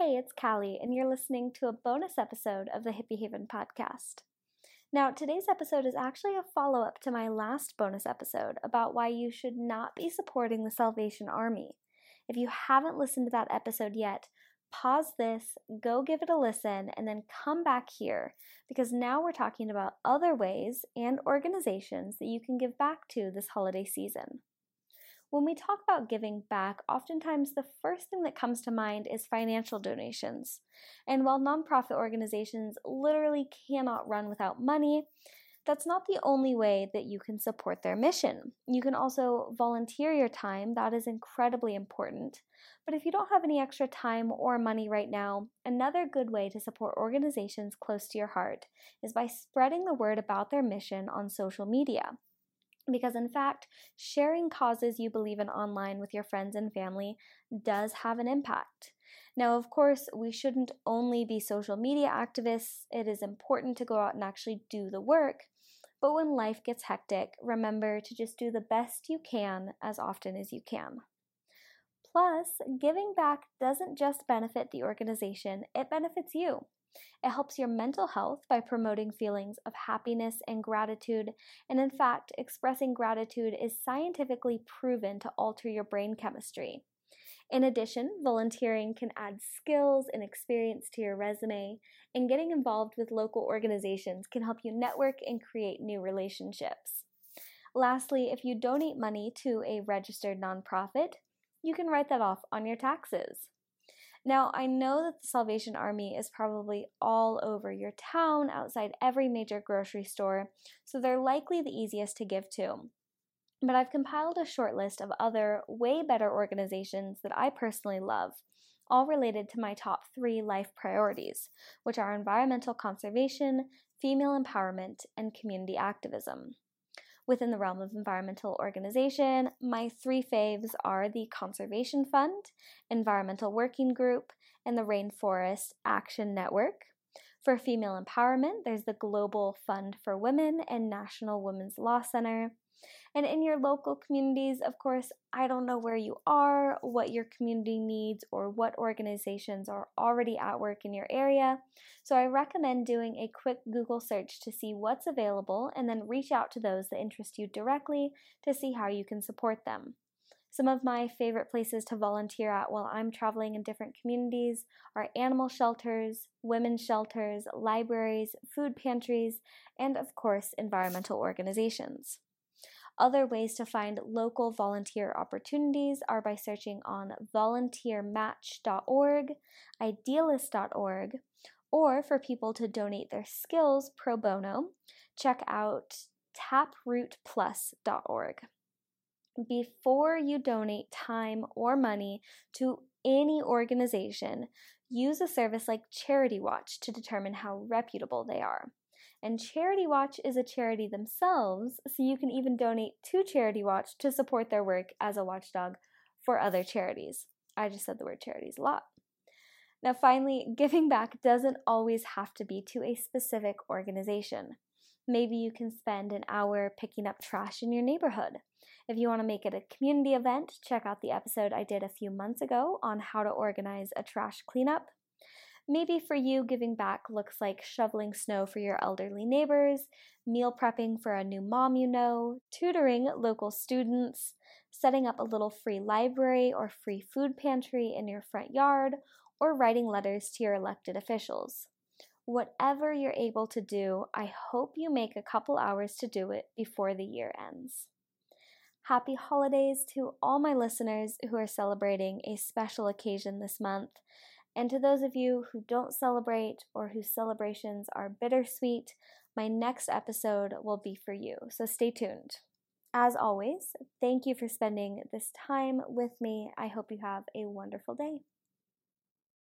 Hey, it's Callee, and you're listening to a bonus episode of the Hippie Haven podcast. Now, today's episode is actually a follow up to my last bonus episode about why you should not be supporting the Salvation Army. If you haven't listened to that episode yet, pause this, go give it a listen, and then come back here because now we're talking about other ways and organizations that you can give back to this holiday season. When we talk about giving back, oftentimes the first thing that comes to mind is financial donations. And while nonprofit organizations literally cannot run without money, that's not the only way that you can support their mission. You can also volunteer your time, that is incredibly important. But if you don't have any extra time or money right now, another good way to support organizations close to your heart is by spreading the word about their mission on social media because in fact, sharing causes you believe in online with your friends and family does have an impact. Now, of course, we shouldn't only be social media activists, it is important to go out and actually do the work. But when life gets hectic, remember to just do the best you can as often as you can. Plus, giving back doesn't just benefit the organization, it benefits you. It helps your mental health by promoting feelings of happiness and gratitude. And in fact, expressing gratitude is scientifically proven to alter your brain chemistry. In addition, volunteering can add skills and experience to your resume, and getting involved with local organizations can help you network and create new relationships. Lastly, if you donate money to a registered nonprofit, you can write that off on your taxes. Now, I know that the Salvation Army is probably all over your town, outside every major grocery store, so they're likely the easiest to give to. But I've compiled a short list of other, way better organizations that I personally love, all related to my top three life priorities, which are environmental conservation, female empowerment, and community activism. Within the realm of environmental organization, my three faves are the Conservation Fund, Environmental Working Group, and the Rainforest Action Network. For female empowerment, there's the Global Fund for Women and National Women's Law Center. And in your local communities, of course, I don't know where you are, what your community needs, or what organizations are already at work in your area. So I recommend doing a quick Google search to see what's available and then reach out to those that interest you directly to see how you can support them. Some of my favorite places to volunteer at while I'm traveling in different communities are animal shelters, women's shelters, libraries, food pantries, and of course, environmental organizations. Other ways to find local volunteer opportunities are by searching on volunteermatch.org, idealist.org, or for people to donate their skills pro bono, check out taprootplus.org. Before you donate time or money to any organization, use a service like Charity Watch to determine how reputable they are. And Charity Watch is a charity themselves, so you can even donate to Charity Watch to support their work as a watchdog for other charities. I just said the word charities a lot. Now, finally, giving back doesn't always have to be to a specific organization. Maybe you can spend an hour picking up trash in your neighborhood. If you want to make it a community event, check out the episode I did a few months ago on how to organize a trash cleanup. Maybe for you, giving back looks like shoveling snow for your elderly neighbors, meal prepping for a new mom you know, tutoring local students, setting up a little free library or free food pantry in your front yard, or writing letters to your elected officials. Whatever you're able to do, I hope you make a couple hours to do it before the year ends. Happy holidays to all my listeners who are celebrating a special occasion this month. And to those of you who don't celebrate or whose celebrations are bittersweet, my next episode will be for you. So stay tuned. As always, thank you for spending this time with me. I hope you have a wonderful day.